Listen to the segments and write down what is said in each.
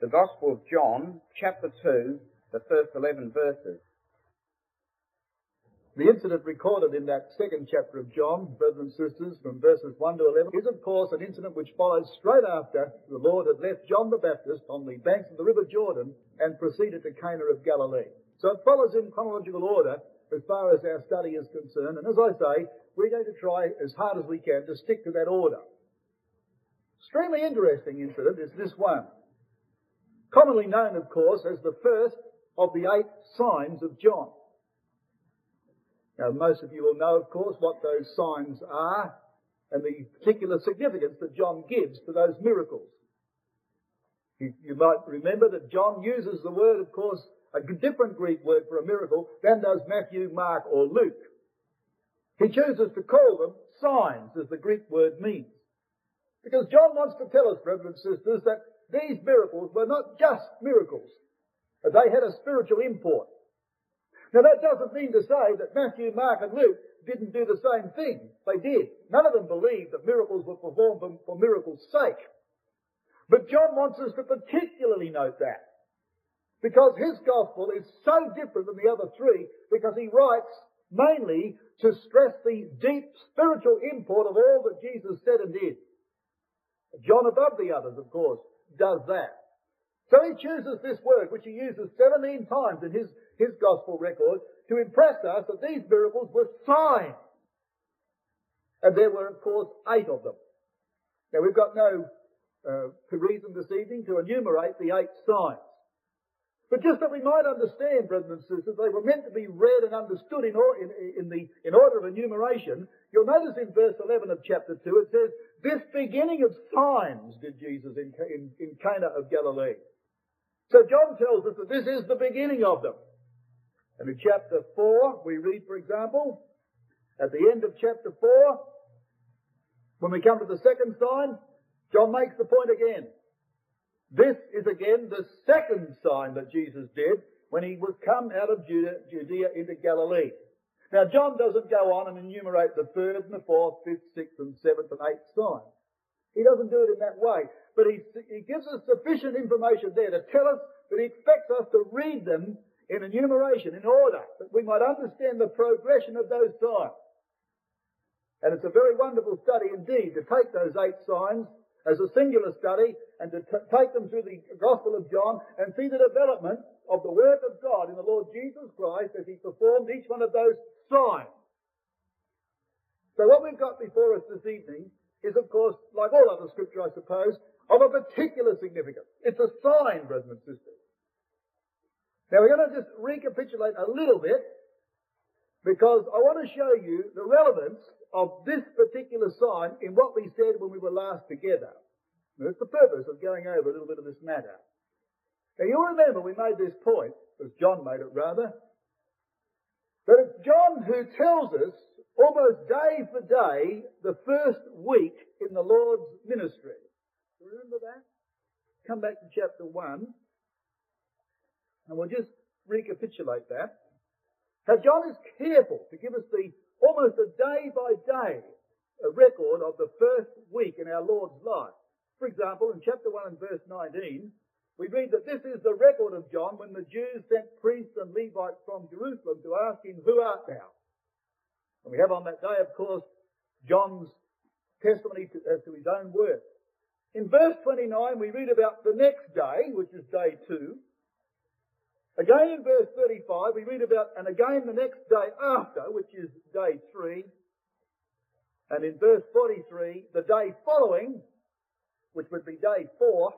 the Gospel of John, chapter 2, the first 11 verses. The incident recorded in that second chapter of John, brothers and sisters, from verses 1 to 11, is of course an incident which follows straight after the Lord had left John the Baptist on the banks of the River Jordan and proceeded to Cana of Galilee. So it follows in chronological order as far as our study is concerned. And as I say, we're going to try as hard as we can to stick to that order. Extremely interesting incident is this one. Commonly known, of course, as the first of the eight signs of John. Now, most of you will know, of course, what those signs are and the particular significance that John gives to those miracles. You, you, might remember that John uses the word, of course, a different Greek word for a miracle than does Matthew, Mark, or Luke. He chooses to call them signs, as the Greek word means. Because John wants to tell us, brothers and sisters, that these miracles were not just miracles. They had a spiritual import. Now that doesn't mean to say that Matthew, Mark and Luke didn't do the same thing. They did. None of them believed that miracles were performed for, for miracles' sake. But John wants us to particularly note that. Because his gospel is so different than the other three because he writes mainly to stress the deep spiritual import of all that Jesus said and did. John above the others, of course, does that. So he chooses this word, which he uses 17 times in his, his gospel record, to impress us that these miracles were signs. And there were, of course, eight of them. Now, we've got no uh, reason this evening to enumerate the eight signs. But just that we might understand, brothers and sisters, they were meant to be read and understood in, or, in, in, the, in order of enumeration. You'll notice in verse 11 of chapter 2, it says, This beginning of signs did Jesus in, in, in Cana of Galilee. So John tells us that this is the beginning of them. And in chapter 4, we read, for example, at the end of chapter 4, when we come to the second sign, John makes the point again. This is again the second sign that Jesus did when he was come out of Judea, into Galilee. Now John doesn't go on and enumerate the third and the fourth, fifth, sixth and seventh and eighth signs. He doesn't do it in that way. But he, he gives us sufficient information there to tell us that he expects us to read them in enumeration, in order, that we might understand the progression of those signs. And it's a very wonderful study indeed to take those eight signs as a singular study and to t- take them through the Gospel of John and see the development of the work of God in the Lord Jesus Christ as he performed each one of those signs. So what we've got before us this evening is, of course, like all other scripture, I suppose, of a particular significance. It's a sign, brothers and sisters. Now we're going to just recapitulate a little bit because I want to show you the relevance of this particular sign in what we said when we were last together. That's the purpose of going over a little bit of this matter. Now you'll remember we made this point, as John made it rather, that it's John who tells us almost day for day the first week in the Lord's ministry. Remember that? Come back to chapter 1 and we'll just recapitulate that. Now John is careful to give us the almost a day by day a record of the first week in our Lord's life. For example, in chapter 1 and verse 19, we read that this is the record of John when the Jews sent priests and Levites from Jerusalem to ask him, Who art thou? And we have on that day, of course, John's testimony to, as to his own words. In verse 29, we read about the next day, which is day 2, Again in verse 35, we read about, and again the next day after, which is day 3. And in verse 43, the day following, which would be day 4.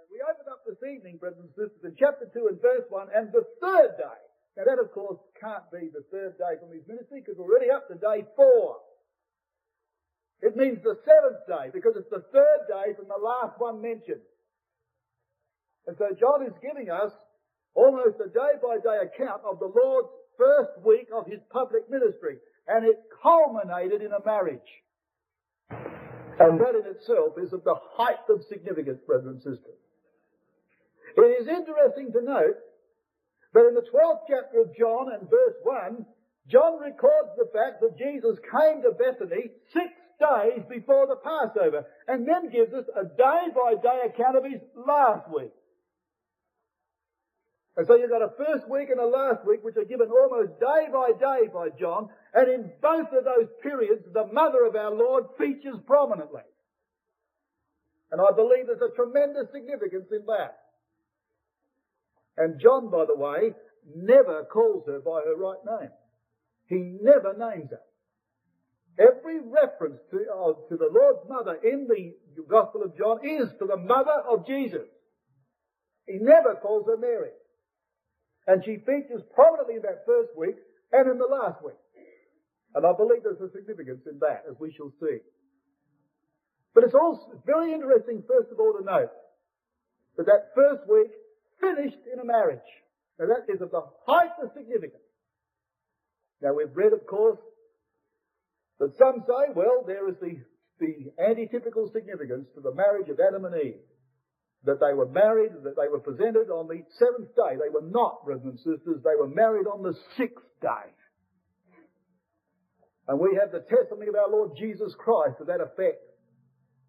And we open up this evening, brothers and sisters, in chapter 2 and verse 1, and the third day. Now that, of course, can't be the third day from his ministry because we're already up to day 4. It means the seventh day because it's the third day from the last one mentioned. And so John is giving us almost a day by day account of the Lord's first week of his public ministry. And it culminated in a marriage. And that in itself is of the height of significance, brothers and sisters. It is interesting to note that in the 12th chapter of John and verse 1, John records the fact that Jesus came to Bethany six days before the Passover, and then gives us a day by day account of his last week. And so you've got a first week and a last week, which are given almost day by day by John, and in both of those periods, the mother of our Lord features prominently. And I believe there's a tremendous significance in that. And John, by the way, never calls her by her right name. He never names her. Every reference to, uh, to the Lord's mother in the Gospel of John is to the mother of Jesus. He never calls her Mary. And she features prominently in that first week and in the last week. And I believe there's a significance in that, as we shall see. But it's also very interesting, first of all, to note that that first week finished in a marriage. Now that is of the height of significance. Now we've read, of course, that some say, well, there is the, the antitypical significance to the marriage of Adam and Eve. That they were married, that they were presented on the seventh day. They were not, brothers and sisters, they were married on the sixth day. And we have the testimony of our Lord Jesus Christ to that effect,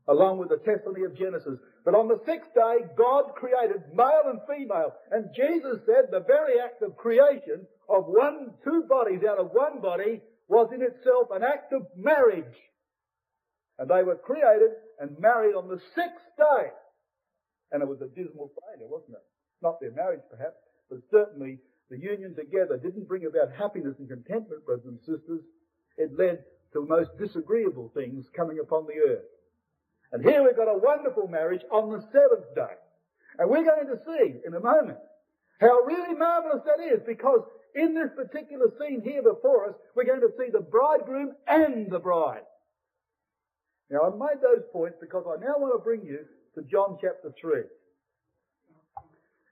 along with the testimony of Genesis. But on the sixth day, God created male and female. And Jesus said the very act of creation of one, two bodies out of one body was in itself an act of marriage. And they were created and married on the sixth day. And it was a dismal failure, wasn't it? Not their marriage, perhaps, but certainly the union together didn't bring about happiness and contentment, brothers and sisters. It led to most disagreeable things coming upon the earth. And here we've got a wonderful marriage on the seventh day. And we're going to see in a moment how really marvelous that is because in this particular scene here before us, we're going to see the bridegroom and the bride. Now I've made those points because I now want to bring you to John chapter 3.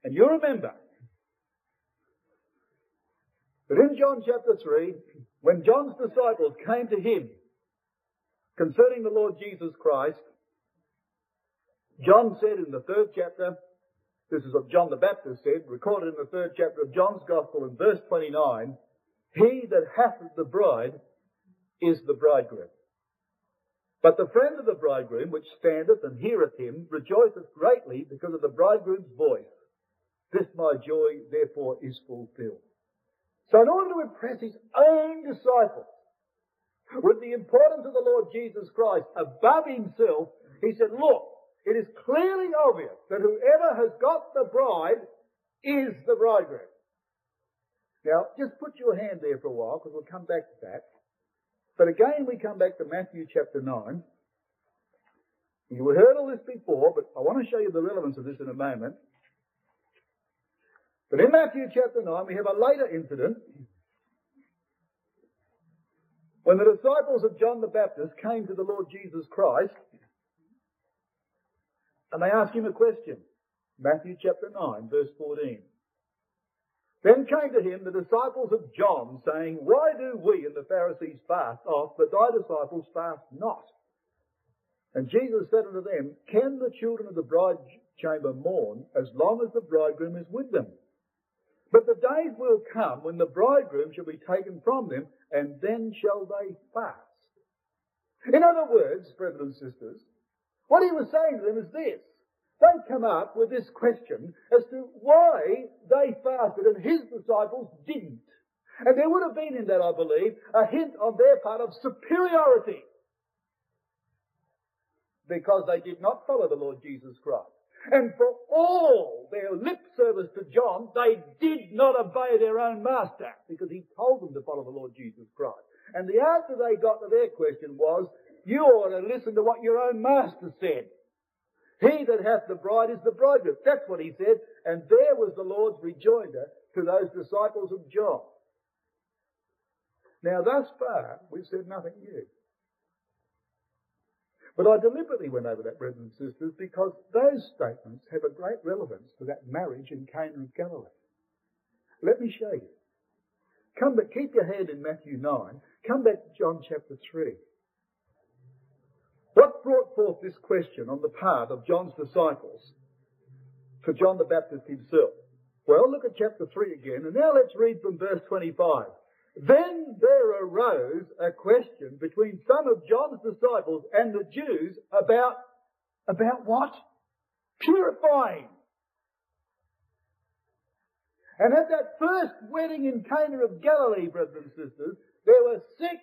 And you remember that in John chapter 3, when John's disciples came to him concerning the Lord Jesus Christ, John said in the third chapter, this is what John the Baptist said, recorded in the third chapter of John's Gospel in verse 29, He that hath the bride is the bridegroom. But the friend of the bridegroom, which standeth and heareth him, rejoiceth greatly because of the bridegroom's voice. This my joy, therefore, is fulfilled. So in order to impress his own disciples with the importance of the Lord Jesus Christ above himself, he said, look, it is clearly obvious that whoever has got the bride is the bridegroom. Now, just put your hand there for a while because we'll come back to that. But again, we come back to Matthew chapter 9. You've heard all this before, but I want to show you the relevance of this in a moment. But in Matthew chapter 9, we have a later incident when the disciples of John the Baptist came to the Lord Jesus Christ and they ask him a question. Matthew chapter 9, verse 14. Then came to him the disciples of John, saying, Why do we and the Pharisees fast but thy disciples fast not? And Jesus said unto them, Can the children of the bride chamber mourn as long as the bridegroom is with them? But the days will come when the bridegroom shall be taken from them, and then shall they fast. In other words, brothers and sisters, what he was saying to them is this. They come up with this question as to why they fasted and his disciples didn't. And there would have been in that, I believe, a hint on their part of superiority. Because they did not follow the Lord Jesus Christ. And for all their lip service to John, they did not obey their own master because he told them to follow the Lord Jesus Christ. And the answer they got to their question was, you ought to listen to what your own master said. He that hath the bride is the bridegroom. That's what he said. And there was the Lord's rejoinder to those disciples of John. Now, thus far, we've said nothing new. But I deliberately went over that, brothers and sisters, because those statements have a great relevance to that marriage in Cana of Galilee. Let me show you. Come back, keep your hand in Matthew 9. Come back to John chapter 3. What brought forth this question on the part of John's disciples for John the Baptist himself? Well, look at chapter 3 again, and now let's read from verse 25. Then there arose a question between some of John's disciples and the Jews about, about what? Purifying. And at that first wedding in Cana of Galilee, brothers and sisters, there were six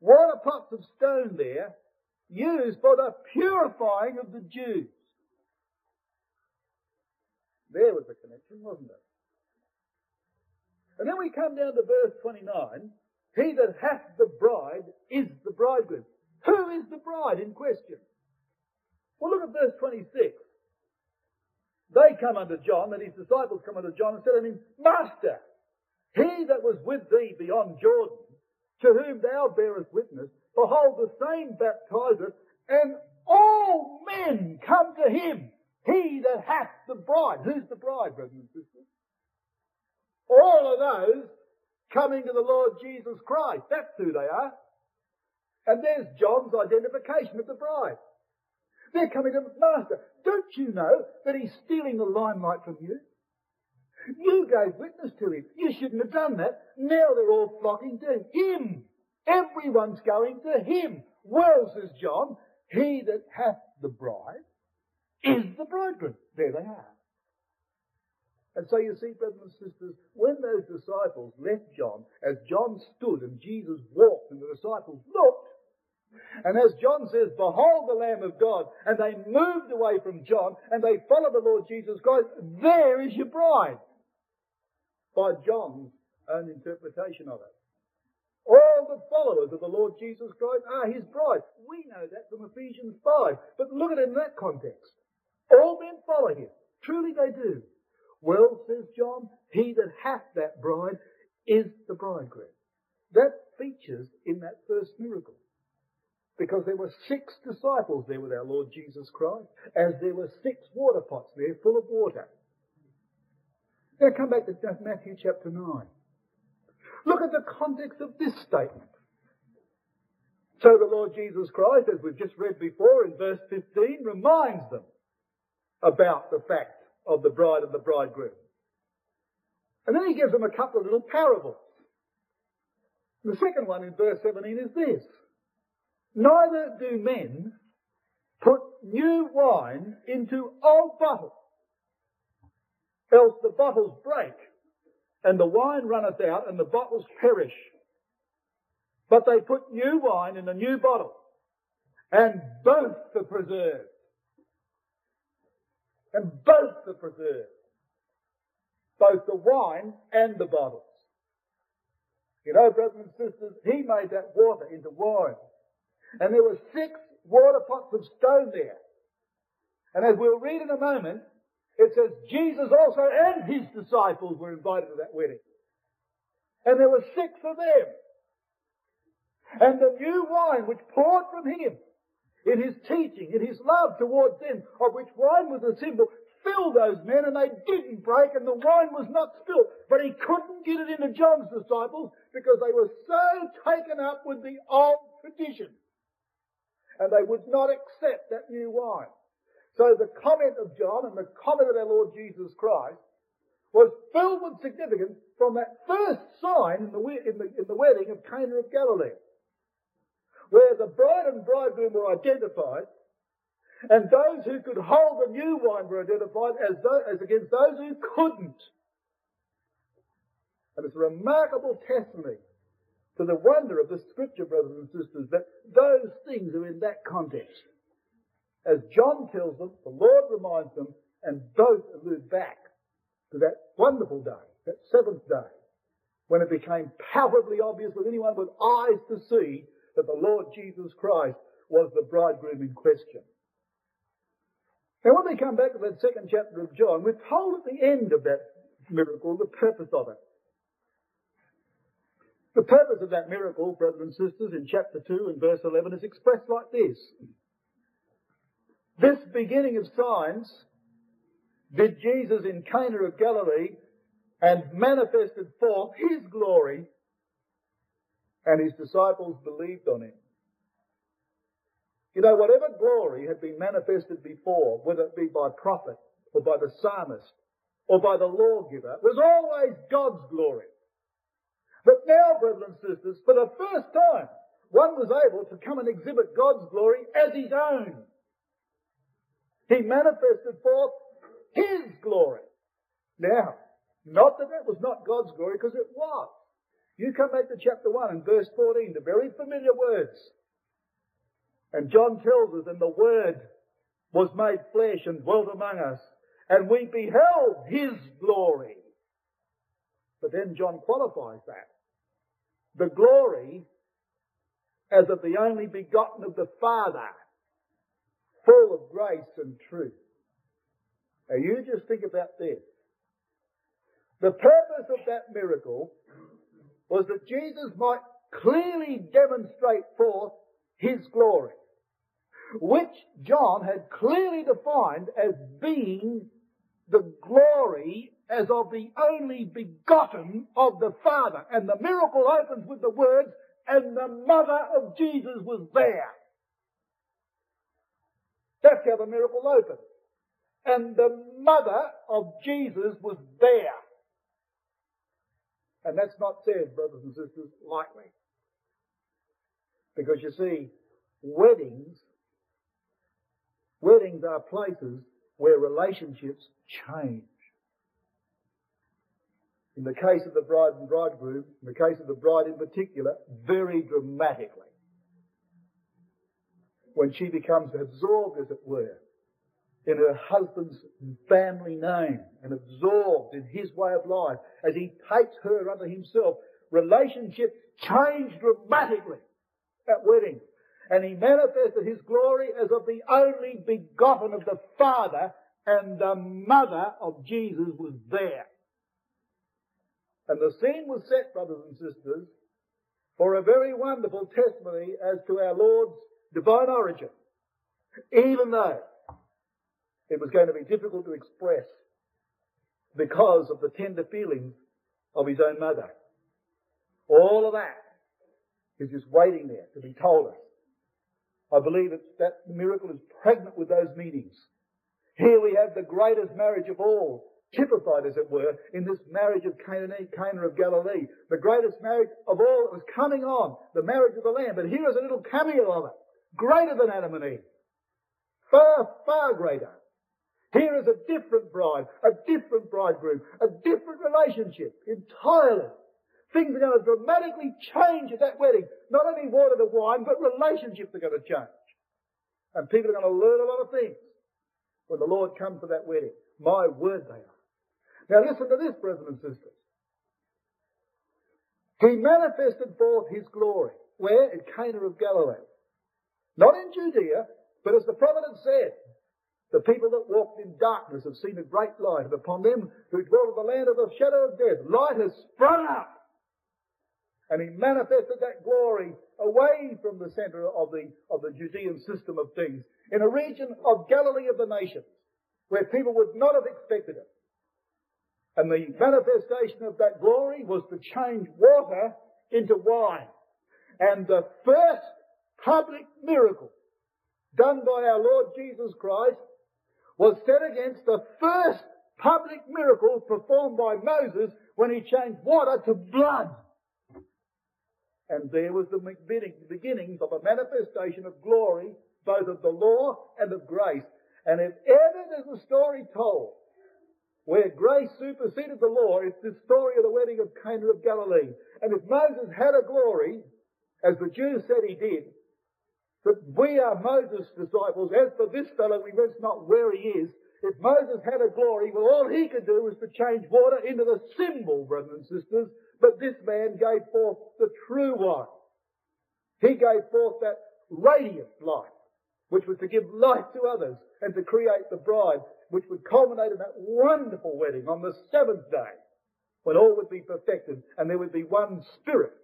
water pots of stone there used for the purifying of the Jews. There was a connection, wasn't it? And then we come down to verse 29. He that hath the bride is the bridegroom. Who is the bride in question? Well, look at verse 26. They come unto John, and his disciples come unto John and said unto him, Master, he that was with thee beyond Jordan, to whom thou bearest witness, behold, the same baptizeth, and all men come to him. He that hath the bride. Who's the bride, brothers and sisters? All of those coming to the Lord Jesus Christ. That's who they are. And there's John's identification of the bride. They're coming to the Master. Don't you know that he's stealing the limelight from you? You gave witness to him. You shouldn't have done that. Now they're all flocking to him. Everyone's going to him. Well, says John, he that hath the bride is the bridegroom. There they are. And so you see, brothers and sisters, when those disciples left John, as John stood and Jesus walked and the disciples looked, and as John says, behold the Lamb of God, and they moved away from John and they followed the Lord Jesus Christ, there is your bride. By John's own interpretation of it. All the followers of the Lord Jesus Christ are his bride. We know that from Ephesians 5. But look at it in that context. All men follow him. Truly they do. Well, says John, he that hath that bride is the bridegroom. That features in that first miracle. Because there were six disciples there with our Lord Jesus Christ, as there were six water pots there full of water. Now come back to Matthew chapter 9. Look at the context of this statement. So the Lord Jesus Christ, as we've just read before in verse 15, reminds them about the fact of the bride and the bridegroom. And then he gives them a couple of little parables. The second one in verse 17 is this. Neither do men put new wine into old bottles, else the bottles break, and the wine runneth out, and the bottles perish. But they put new wine in a new bottle, and both are preserved. And both are preserved. Both the wine and the bottles. You know, brothers and sisters, he made that water into wine. And there were six water pots of stone there. And as we'll read in a moment, it says Jesus also and his disciples were invited to that wedding. And there were six of them. And the new wine which poured from him in his teaching, in his love towards them, of which wine was a symbol, filled those men and they didn't break and the wine was not spilled. But he couldn't get it into John's disciples because they were so taken up with the old tradition. And they would not accept that new wine. So the comment of John and the comment of our Lord Jesus Christ was filled with significance from that first sign in the, in the, in the wedding of Cana of Galilee where the bride and bridegroom were identified, and those who could hold the new wine were identified as, those, as against those who couldn't. And it's a remarkable testimony to the wonder of the scripture, brothers and sisters, that those things are in that context. As John tells them, the Lord reminds them, and both allude back to that wonderful day, that seventh day, when it became palpably obvious with anyone with eyes to see that the Lord Jesus Christ was the bridegroom in question. Now when we come back to that second chapter of John, we're told at the end of that miracle the purpose of it. The purpose of that miracle, brothers and sisters, in chapter 2 and verse 11 is expressed like this. This beginning of signs did Jesus in Cana of Galilee and manifested forth his glory and his disciples believed on him. You know, whatever glory had been manifested before, whether it be by prophet or by the psalmist or by the lawgiver, was always God's glory. But now, brothers and sisters, for the first time, one was able to come and exhibit God's glory as his own. He manifested forth his glory. Now, not that that was not God's glory, because it was. You come back to chapter 1 and verse 14, the very familiar words. And John tells us, and the Word was made flesh and dwelt among us, and we beheld His glory. But then John qualifies that. The glory as of the only begotten of the Father, full of grace and truth. Now you just think about this. The purpose of that miracle was that Jesus might clearly demonstrate forth his glory, which John had clearly defined as being the glory as of the only begotten of the Father. And the miracle opens with the words, and the mother of Jesus was there. That's how the miracle opens. And the mother of Jesus was there. And that's not said, brothers and sisters, lightly. Because you see, weddings, weddings are places where relationships change. In the case of the bride and bridegroom, in the case of the bride in particular, very dramatically. When she becomes absorbed, as it were, in her husband's family name and absorbed in his way of life as he takes her unto himself. Relationships change dramatically at wedding. And he manifested his glory as of the only begotten of the Father, and the mother of Jesus was there. And the scene was set, brothers and sisters, for a very wonderful testimony as to our Lord's divine origin. Even though it was going to be difficult to express because of the tender feelings of his own mother. All of that is just waiting there to be told us. I believe it's, that miracle is pregnant with those meanings. Here we have the greatest marriage of all, typified as it were, in this marriage of Cana, Cana of Galilee. The greatest marriage of all that was coming on, the marriage of the Lamb. But here is a little cameo of it, greater than Adam and Eve. Far, far greater. Here is a different bride, a different bridegroom, a different relationship entirely. Things are going to dramatically change at that wedding. Not only water to wine, but relationships are going to change. And people are going to learn a lot of things when the Lord comes to that wedding. My word they are. Now listen to this, brothers and sisters. He manifested forth his glory. Where? At Cana of Galilee. Not in Judea, but as the prophet said, the people that walked in darkness have seen a great light, and upon them who dwell in the land of the shadow of death, light has sprung up. And he manifested that glory away from the center of the, of the Judean system of things, in a region of Galilee of the nations, where people would not have expected it. And the manifestation of that glory was to change water into wine. And the first public miracle done by our Lord Jesus Christ was set against the first public miracle performed by Moses when he changed water to blood. And there was the beginnings of a manifestation of glory, both of the law and of grace. And if ever there's a story told where grace superseded the law, it's the story of the wedding of Cana of Galilee. And if Moses had a glory, as the Jews said he did, that we are Moses' disciples. As for this fellow, we must not where he is. If Moses had a glory, well, all he could do was to change water into the symbol, brothers and sisters. But this man gave forth the true one. He gave forth that radiant light, which was to give life to others and to create the bride, which would culminate in that wonderful wedding on the seventh day, when all would be perfected and there would be one spirit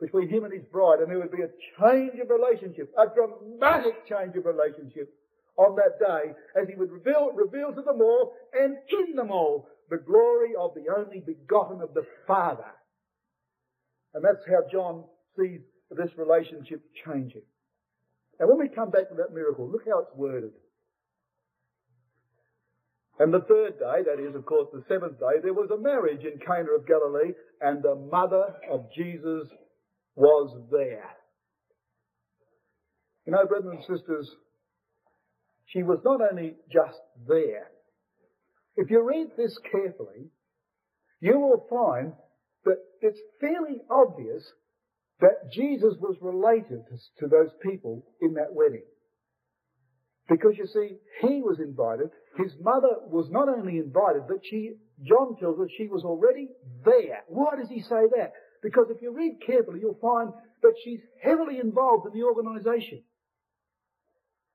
between him and his bride, and there would be a change of relationship, a dramatic change of relationship on that day as he would reveal, reveal to them all and in them all the glory of the only begotten of the Father. And that's how John sees this relationship changing. Now when we come back to that miracle, look how it's worded. And the third day, that is, of course, the seventh day, there was a marriage in Cana of Galilee, and the mother of Jesus was there. You know, brothers and sisters, she was not only just there. If you read this carefully, you will find that it's fairly obvious that Jesus was related to those people in that wedding. Because you see, he was invited. His mother was not only invited, but she, John tells us she was already there. Why does he say that? Because if you read carefully, you'll find that she's heavily involved in the organization.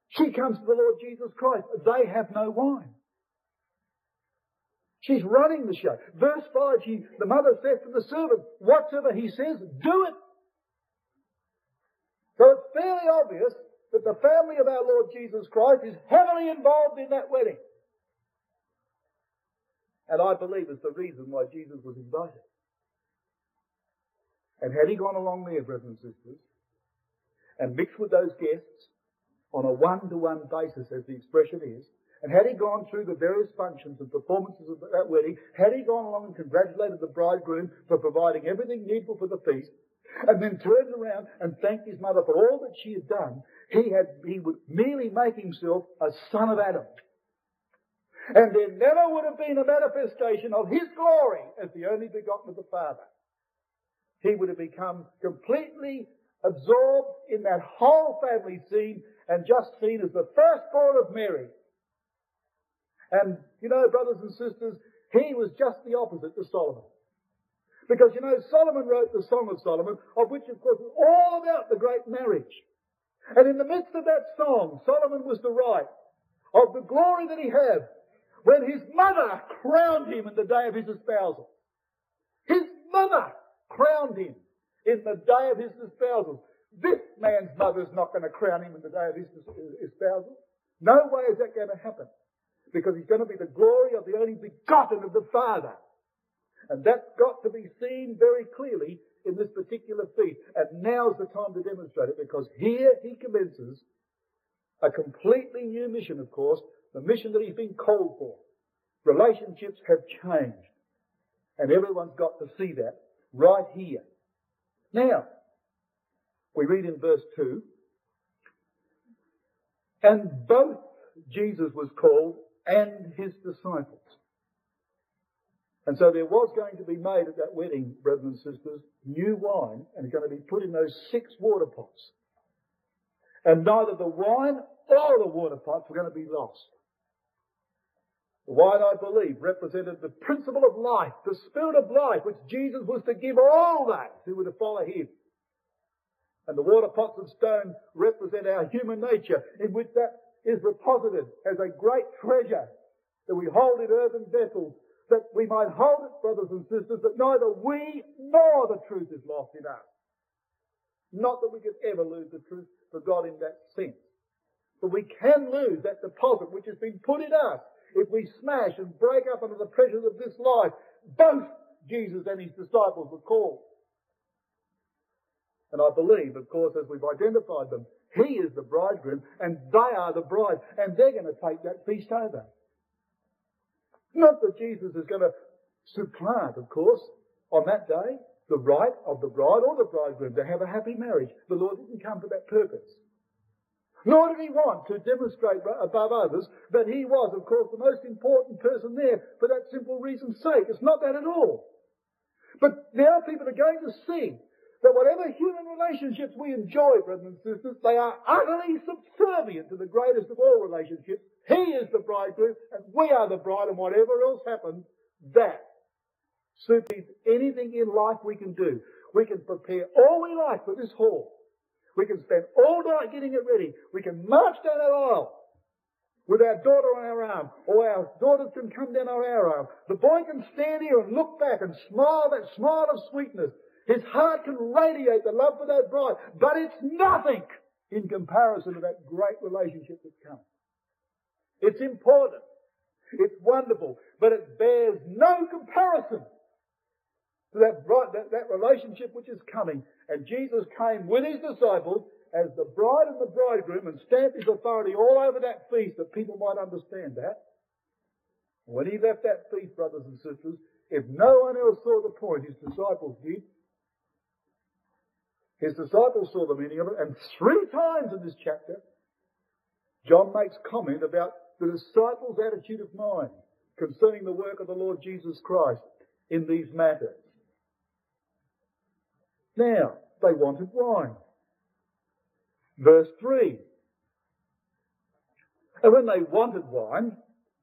She comes to the Lord Jesus Christ. They have no wine. She's running the show. Verse 5, she, the mother says to the servant, whatever he says, do it. So it's fairly obvious that the family of our Lord Jesus Christ is heavily involved in that wedding. And I believe it's the reason why Jesus was invited. And had he gone along there, brothers and sisters, and mixed with those guests on a one-to-one basis, as the expression is, and had he gone through the various functions and performances of that wedding, had he gone along and congratulated the bridegroom for providing everything needful for the feast, and then turned around and thanked his mother for all that she had done, he had, he would merely make himself a son of Adam. And there never would have been a manifestation of his glory as the only begotten of the Father. He would have become completely absorbed in that whole family scene and just seen as the firstborn of Mary. And, you know, brothers and sisters, he was just the opposite to Solomon. Because, you know, Solomon wrote the Song of Solomon, of which, of course, is all about the great marriage. And in the midst of that song, Solomon was to write of the glory that he had when his mother crowned him in the day of his espousal. His mother crowned him in the day of his espousal. This man's mother's not going to crown him in the day of his espousal. No way is that going to happen. Because he's going to be the glory of the only begotten of the Father. And that's got to be seen very clearly in this particular feast. And now's the time to demonstrate it because here he commences a completely new mission, of course, the mission that he's been called for. Relationships have changed. And everyone's got to see that right here. Now, we read in verse 2, and both Jesus was called and his disciples. And so there was going to be made at that wedding, brothers and sisters, new wine, and it's going to be put in those six water pots. And neither the wine or the water pots were going to be lost. Wine, I believe, represented the principle of life, the spirit of life, which Jesus was to give all that who were to follow him. And the water pots of stone represent our human nature, in which that is reposited as a great treasure that we hold in earthen vessels that we might hold it, brothers and sisters, that neither we nor the truth is lost in us. Not that we could ever lose the truth for God in that sense. But we can lose that deposit which has been put in us if we smash and break up under the pressures of this life. Both Jesus and his disciples were called. And I believe, of course, as we've identified them, he is the bridegroom and they are the bride and they're going to take that feast over. Not that Jesus is going to supplant, of course, on that day, the right of the bride or the bridegroom to have a happy marriage. The Lord didn't come for that purpose. Nor did he want to demonstrate above others that he was, of course, the most important person there for that simple reason's sake. It's not that at all. But now people are going to see that whatever human relationships we enjoy, brothers and sisters, they are utterly subservient to the greatest of all relationships. He is the bridegroom and we are the bride and whatever else happens, that supersedes anything in life we can do. We can prepare all we like for this hall. We can spend all night getting it ready. We can march down that aisle with our daughter on our arm, or our daughters can come down on our arm. The boy can stand here and look back and smile that smile of sweetness his heart can radiate the love for that bride, but it's nothing in comparison to that great relationship that's coming. It's important. It's wonderful, but it bears no comparison that, that, that relationship which is coming. And Jesus came with his disciples as the bride and the bridegroom and stamped his authority all over that feast that people might understand that. When he left that feast, brothers and sisters, if no one else saw the point, his disciples did. His disciples saw the meaning of it, and three times in this chapter, John makes comment about the disciples' attitude of mind concerning the work of the Lord Jesus Christ in these matters. Now, they wanted wine. Verse 3. And when they wanted wine,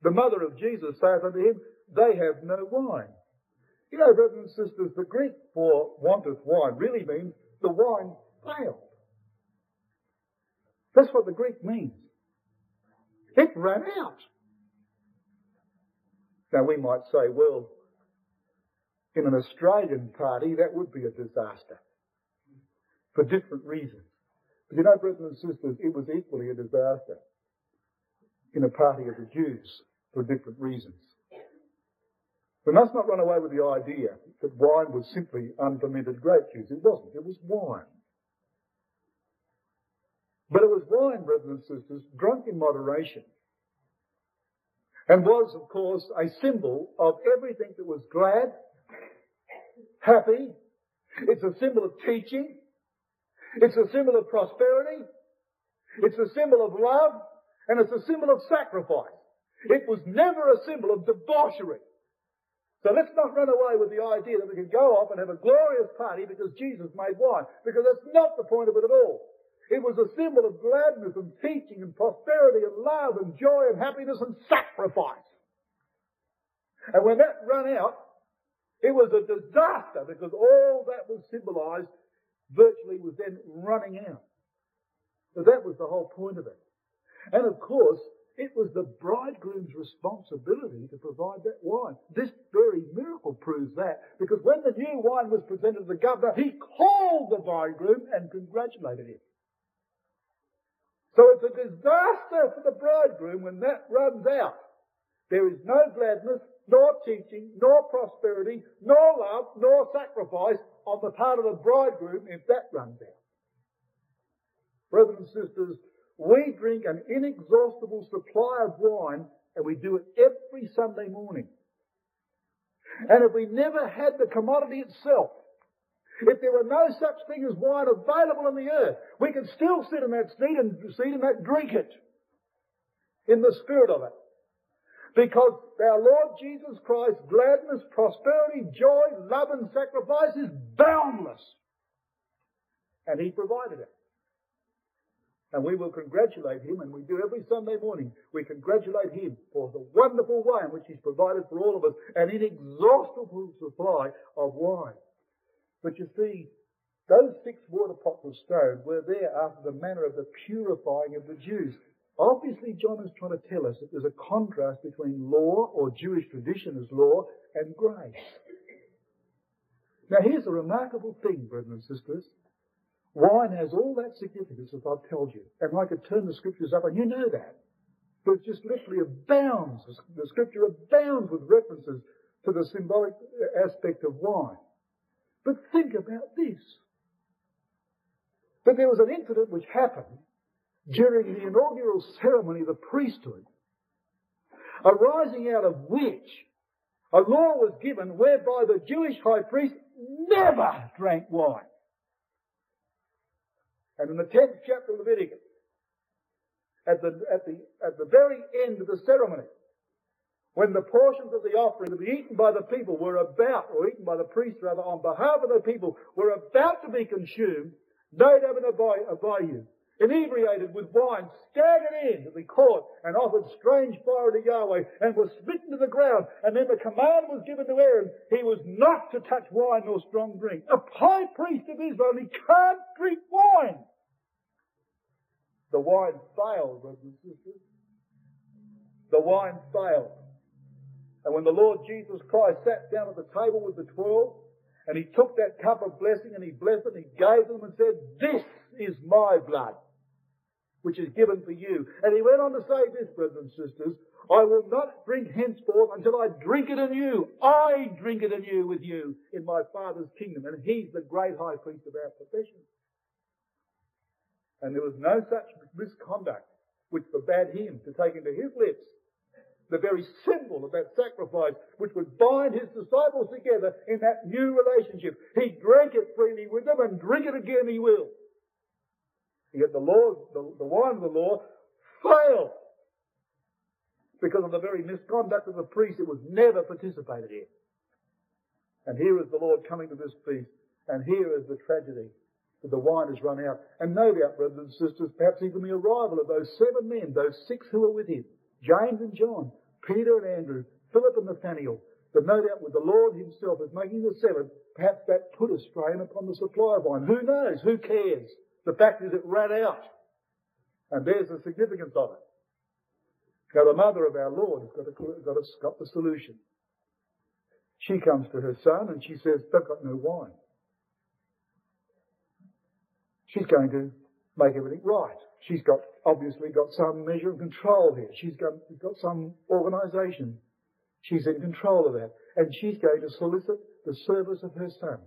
the mother of Jesus saith unto him, They have no wine. You know, brothers and sisters, the Greek for wanteth wine really means the wine failed. That's what the Greek means. It ran out. Now we might say, well, in an Australian party, that would be a disaster for different reasons. But you know, brothers and sisters, it was equally a disaster in a party of the Jews for different reasons. We must not run away with the idea that wine was simply unfermented grape juice. It wasn't. It was wine. But it was wine, brothers and sisters, drunk in moderation. And was, of course, a symbol of everything that was glad, happy. It's a symbol of teaching. It's a symbol of prosperity. It's a symbol of love. And it's a symbol of sacrifice. It was never a symbol of debauchery. So let's not run away with the idea that we can go off and have a glorious party because Jesus made wine, because that's not the point of it at all. It was a symbol of gladness and teaching and prosperity and love and joy and happiness and sacrifice. And when that ran out, it was a disaster because all that was symbolized virtually was then running out. So that was the whole point of it. And of course, it was the bridegroom's responsibility to provide that wine. This very miracle proves that, because when the new wine was presented to the governor, he called the bridegroom and congratulated him. So it's a disaster for the bridegroom when that runs out. There is no gladness, nor teaching, nor prosperity, nor love, nor sacrifice on the part of the bridegroom if that runs out. Brothers and sisters, we drink an inexhaustible supply of wine and we do it every Sunday morning. And if we never had the commodity itself, if there were no such thing as wine available in the earth, we could still sit in that seat and seat and that drink it in the spirit of it. Because our Lord Jesus Christ, gladness, prosperity, joy, love and sacrifice is boundless. And He provided it. And we will congratulate him, and we do every Sunday morning. We congratulate him for the wonderful way in which he's provided for all of us an inexhaustible supply of wine. But you see, those six water pots of stone were there after the manner of the purifying of the Jews. Obviously, John is trying to tell us that there's a contrast between law or Jewish tradition as law and grace. Now, here's a remarkable thing, brethren and sisters. Wine has all that significance as I've told you. And I could turn the scriptures up and you know that. But it just literally abounds. The scripture abounds with references to the symbolic uh, aspect of wine. But think about this. That there was an incident which happened Mm. during the inaugural ceremony of the priesthood, arising out of which a law was given whereby the Jewish high priest never drank wine. And in the 10th chapter of Leviticus, at the, at the, at the very end of the ceremony, when the portions of the offering to be eaten by the people were about, or eaten by the priest rather, on behalf of the people, were about to be consumed, Nadab and Abihu inebriated with wine, staggered in to the court and offered strange fire to Yahweh and was smitten to the ground. And then the command was given to Aaron, he was not to touch wine nor strong drink. A high priest of Israel, he can't drink wine. The wine failed, brothers and sisters. The wine failed. And when the Lord Jesus Christ sat down at the table with the twelve, and he took that cup of blessing and he blessed it and he gave them and said, This is my blood which is given for you. And he went on to say this, brothers and sisters, I will not drink henceforth until I drink it anew. I drink it anew with you in my Father's kingdom. And he's the great high priest of our profession. And there was no such misconduct which forbade him to take into his lips the very symbol of that sacrifice which would bind his disciples together in that new relationship. He drank it freely with them and drink it again he will. Yet the law, the, the wine of the law failed because of the very misconduct of the priest. It was never participated in. And here is the Lord coming to this feast, and here is the tragedy that the wine has run out. And no doubt, brothers and sisters, perhaps even the arrival of those seven men, those six who were with him, James and John, Peter and Andrew, Philip and Nathaniel, but no doubt with the Lord himself as making the seven, perhaps that put a strain upon the supply of wine. Who knows? Who cares? The fact is it ran out. And there's the significance of it. Now the mother of our Lord has got, a, got, a, got the solution. She comes to her son and she says, they've got no wine. She's going to make everything right. She's got, obviously got some measure of control here. She's got, got some organisation. She's in control of that. And she's going to solicit the service of her son.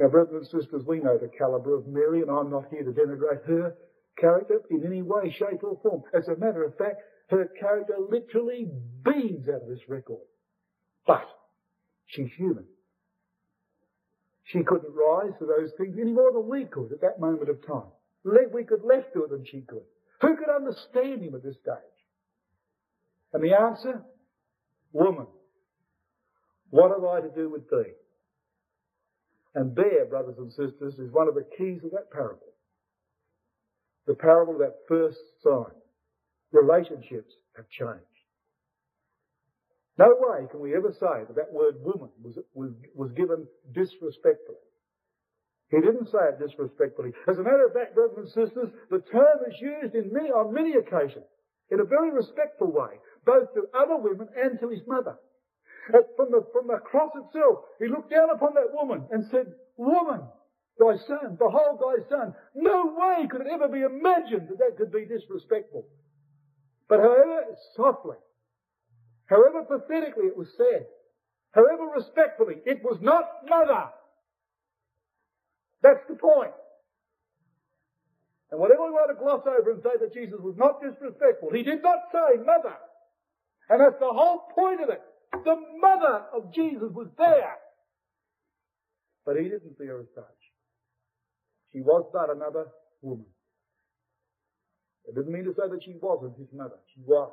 Now, brothers and sisters, we know the calibre of Mary, and I'm not here to denigrate her character in any way, shape, or form. As a matter of fact, her character literally beams out of this record. But she's human. She couldn't rise to those things any more than we could at that moment of time. We could less do it than she could. Who could understand him at this stage? And the answer? Woman, what have I to do with thee? And there, brothers and sisters, is one of the keys of that parable. The parable of that first sign. Relationships have changed. No way can we ever say that that word woman was, was, was given disrespectfully. He didn't say it disrespectfully. As a matter of fact, brothers and sisters, the term is used in many, on many occasions in a very respectful way, both to other women and to his mother. From the, from the cross itself, he looked down upon that woman and said, Woman, thy son, behold thy son. No way could it ever be imagined that that could be disrespectful. But however, softly, However pathetically it was said, however respectfully, it was not mother. That's the point. And whatever we want to gloss over and say that Jesus was not disrespectful, he did not say mother. And that's the whole point of it. The mother of Jesus was there. But he didn't see her as such. She was but another woman. It didn't mean to say that she wasn't his mother. She was.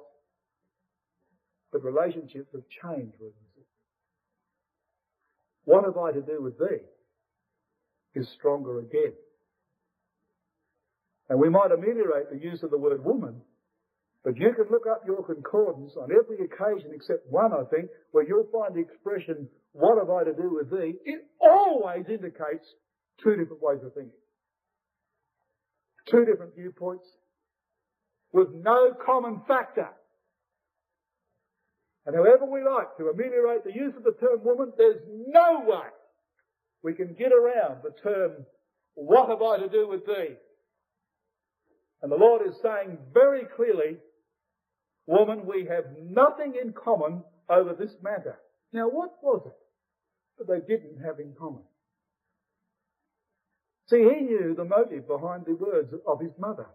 But relationships have changed with them. What have I to do with thee? Is stronger again. And we might ameliorate the use of the word woman, but you can look up your concordance on every occasion except one, I think, where you'll find the expression, what have I to do with thee? It always indicates two different ways of thinking. Two different viewpoints with no common factor. And however we like to ameliorate the use of the term woman, there's no way we can get around the term, what have I to do with thee? And the Lord is saying very clearly, woman, we have nothing in common over this matter. Now what was it that they didn't have in common? See, he knew the motive behind the words of his mother.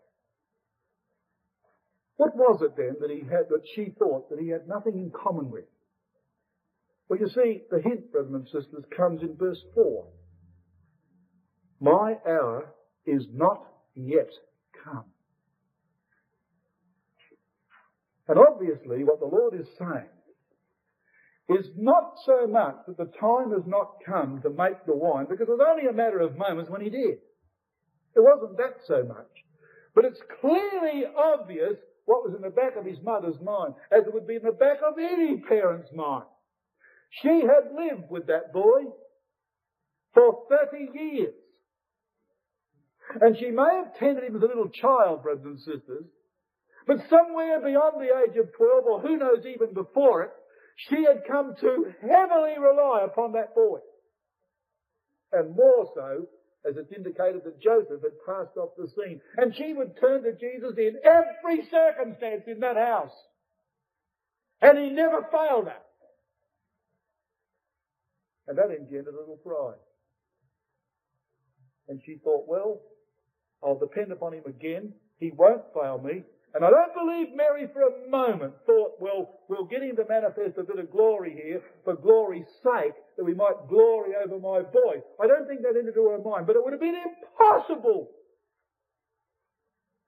What was it then that he had, that she thought that he had nothing in common with? Well, you see, the hint, brothers and sisters, comes in verse 4. My hour is not yet come. And obviously, what the Lord is saying is not so much that the time has not come to make the wine, because it was only a matter of moments when he did. It wasn't that so much. But it's clearly obvious what was in the back of his mother's mind, as it would be in the back of any parent's mind. She had lived with that boy for 30 years. And she may have tended him as a little child, brothers and sisters, but somewhere beyond the age of 12, or who knows even before it, she had come to heavily rely upon that boy. And more so as it's indicated that Joseph had passed off the scene. And she would turn to Jesus in every circumstance in that house. And he never failed her. And that engendered a little pride. And she thought, well, I'll depend upon him again. He won't fail me. And I don't believe Mary for a moment thought, well, we'll get him to manifest a bit of glory here for glory's sake, that we might glory over my boy. I don't think that entered her mind, but it would have been impossible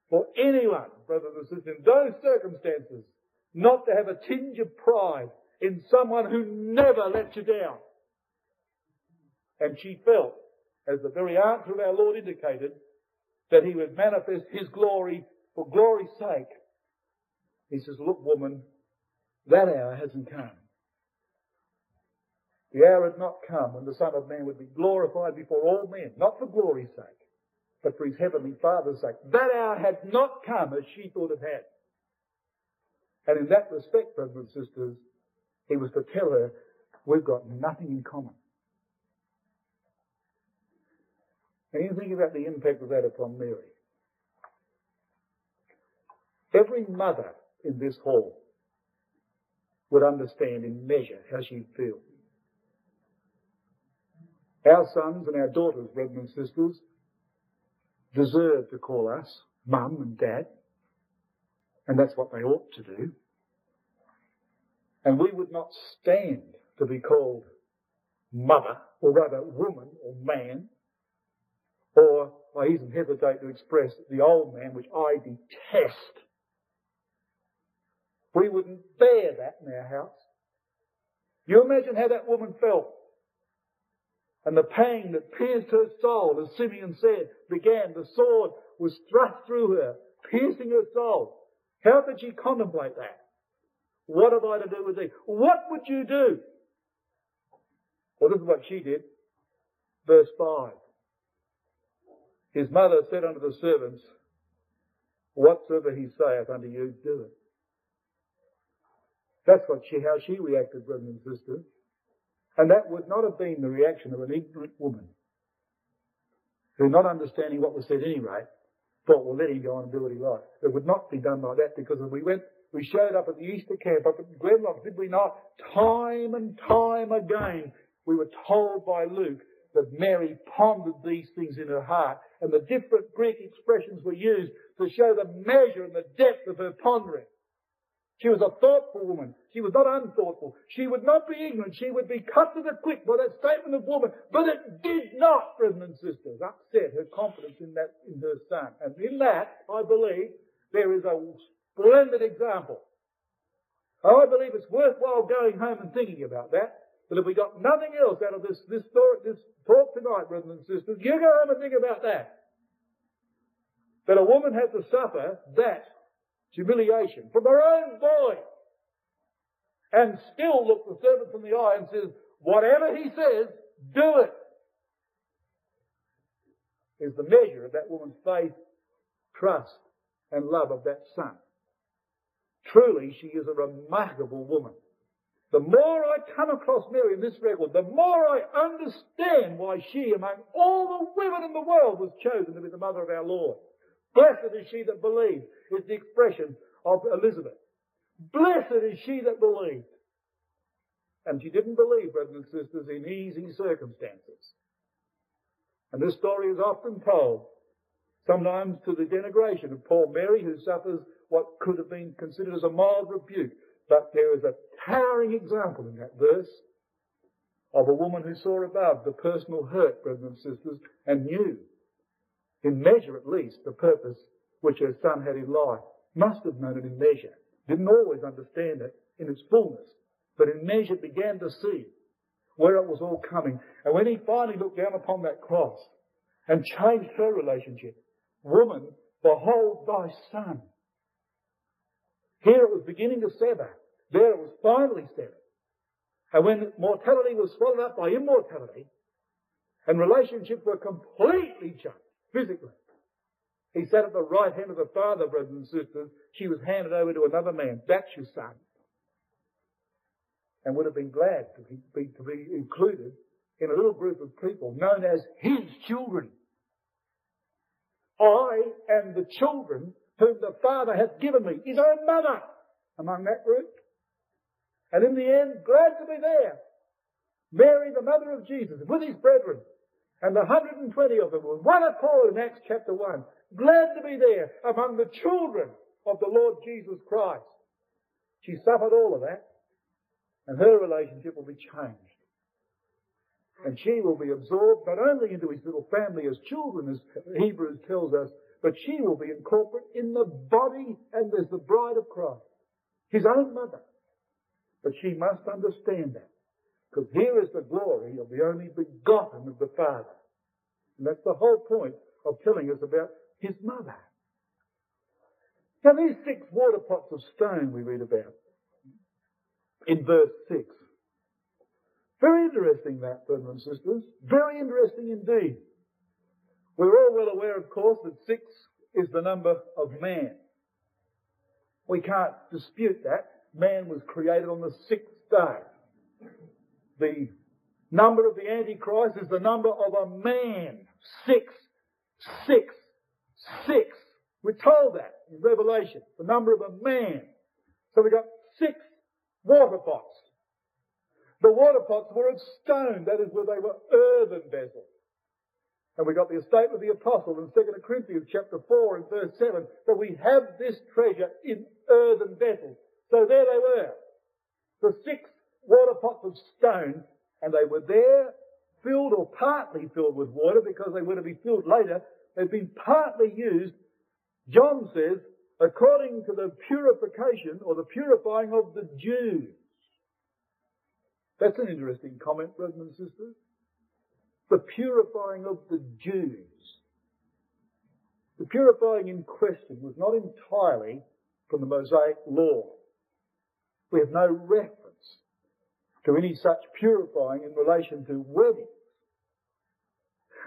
for anyone, brothers and sisters, in those circumstances, not to have a tinge of pride in someone who never let you down. And she felt, as the very answer of our Lord indicated, that he would manifest his glory for glory's sake. He says, look woman, that hour hasn't come. The hour had not come when the Son of Man would be glorified before all men, not for glory's sake, but for his heavenly Father's sake. That hour had not come as she thought it had. And in that respect, brothers and sisters, he was to tell her, we've got nothing in common. And you think about the impact of that upon Mary. Every mother in this hall would understand in measure how she feels. Our sons and our daughters, brothers and sisters, deserve to call us mum and dad, and that's what they ought to do. And we would not stand to be called mother, or rather woman or man, or I even hesitate to express the old man, which I detest. We wouldn't bear that in our house. You imagine how that woman felt. And the pain that pierced her soul, as Simeon said, began. The sword was thrust through her, piercing her soul. How could she contemplate that? What have I to do with thee? What would you do? Well, this is what she did. Verse 5. His mother said unto the servants, Whatsoever he saith unto you, do it. That's what she, how she reacted, brothers and sisters. And that would not have been the reaction of an ignorant woman who, not understanding what was said anyway, thought, well, let him go on and do what he likes. It would not be done like that because we went, we showed up at the Easter camp up at Glenlock, did we not? Time and time again, we were told by Luke that Mary pondered these things in her heart and the different Greek expressions were used to show the measure and the depth of her pondering. She was a thoughtful woman. She was not unthoughtful. She would not be ignorant. She would be cut to the quick by that statement of woman. But it did not, brothers and sisters, upset her confidence in that, in her son. And in that, I believe, there is a splendid example. I believe it's worthwhile going home and thinking about that. But if we got nothing else out of this, this story, this talk tonight, brothers and sisters, you go home and think about that. That a woman had to suffer that humiliation from her own boy. And still look the servant in the eye and says, whatever he says, do it. Is the measure of that woman's faith, trust, and love of that son. Truly, she is a remarkable woman. The more I come across Mary in this record, the more I understand why she, among all the women in the world, was chosen to be the mother of our Lord. Blessed is she that believed, is the expression of Elizabeth. Blessed is she that believed. And she didn't believe, brothers and sisters, in easy circumstances. And this story is often told, sometimes to the denigration of poor Mary, who suffers what could have been considered as a mild rebuke. But there is a towering example in that verse of a woman who saw above the personal hurt, brothers and sisters, and knew in measure at least, the purpose which her son had in life. Must have known it in measure. Didn't always understand it in its fullness, but in measure began to see where it was all coming. And when he finally looked down upon that cross and changed her relationship, woman, behold thy son. Here it was beginning to sever. There it was finally severed. And when mortality was swallowed up by immortality, and relationships were completely changed, physically. He sat at the right hand of the Father, brothers and sisters. She was handed over to another man. That's your son. And would have been glad to be, to be included in a little group of people known as his children. I am the children whom the Father hath given me, his own mother, among that group. And in the end, glad to be there. Mary, the mother of Jesus, with his brethren, and the 120 of them were one accord in Acts chapter 1. Glad to be there among the children of the Lord Jesus Christ. She suffered all of that, and her relationship will be changed. And she will be absorbed not only into his little family as children, as Hebrews tells us, but she will be incorporated in the body and as the bride of Christ, his own mother. But she must understand that. Because here is the glory of the only begotten of the Father. And that's the whole point of telling us about his mother. Now these six water pots of stone we read about in verse 6. Very interesting that, brothers and sisters. Very interesting indeed. We're all well aware, of course, that six is the number of man. We can't dispute that. Man was created on the sixth day. The number of the Antichrist is the number of a man. Six, six, six. We're told that in Revelation. The number of a man. So we've got six water pots. The water pots were of stone. That is where they were earthen vessels. And we got the statement of the apostle in 2 Corinthians chapter 4 and verse 7 that we have this treasure in earthen vessels. So there they were. The six water pots of stone and they were there filled or partly filled with water because they were to be filled later. They've been partly used, John says, according to the purification or the purifying of the Jews. That's an interesting comment, brothers and sisters. The purifying of the Jews. The purifying in question was not entirely from the Mosaic law. We have no reference to any such purifying in relation to weddings.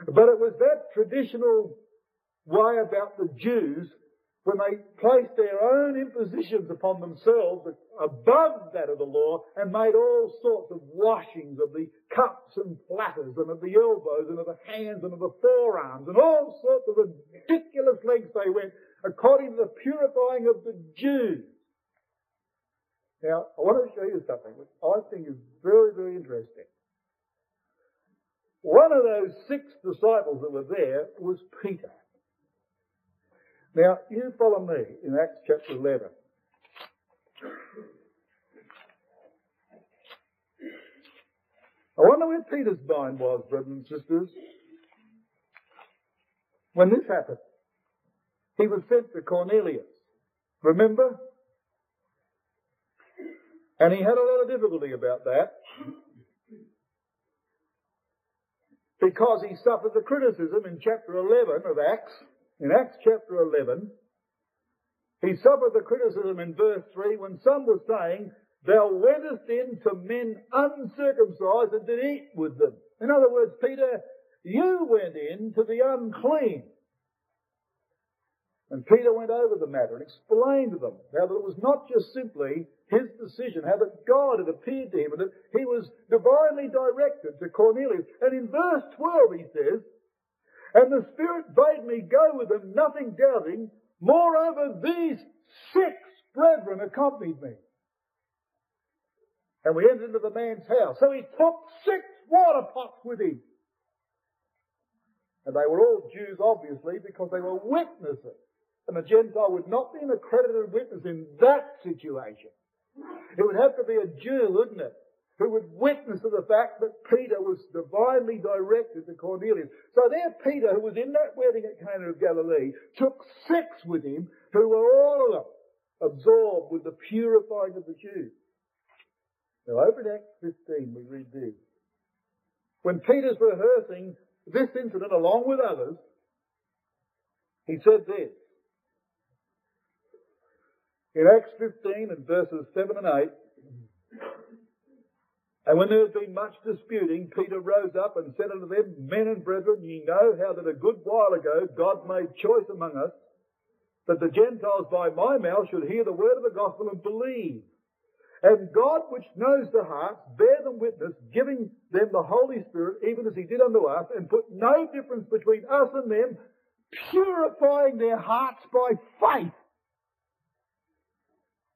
But it was that traditional way about the Jews when they placed their own impositions upon themselves above that of the law and made all sorts of washings of the cups and platters and of the elbows and of the hands and of the forearms and all sorts of ridiculous lengths they went according to the purifying of the Jews. Now, I want to show you something which I think is very, very interesting. One of those six disciples that were there was Peter. Now, you follow me in Acts chapter 11. I wonder where Peter's mind was, brothers and sisters, when this happened. He was sent to Cornelius. Remember? And he had a lot of difficulty about that. Because he suffered the criticism in chapter 11 of Acts in Acts chapter 11, he suffered the criticism in verse 3 when some were saying, Thou wentest in to men uncircumcised and did eat with them. In other words, Peter, you went in to the unclean. And Peter went over the matter and explained to them how that it was not just simply his decision, how that God had appeared to him and that he was divinely directed to Cornelius. And in verse 12 he says, and the Spirit bade me go with them, nothing doubting. Moreover, these six brethren accompanied me. And we entered into the man's house. So he took six water pots with him. And they were all Jews, obviously, because they were witnesses. And a Gentile would not be an accredited witness in that situation. It would have to be a Jew, wouldn't it? who would witness to the fact that Peter was divinely directed to Cornelius. So there Peter, who was in that wedding at Cana of Galilee, took six with him who were all of them absorbed with the purifying of the Jews. Now over in Acts 15 we read this. When Peter's rehearsing this incident along with others, he said this. In Acts 15 and verses 7 and 8, and when there had been much disputing, Peter rose up and said unto them, Men and brethren, ye know how that a good while ago God made choice among us, that the Gentiles by my mouth should hear the word of the gospel and believe. And God, which knows the hearts, bear them witness, giving them the Holy Spirit, even as he did unto us, and put no difference between us and them, purifying their hearts by faith.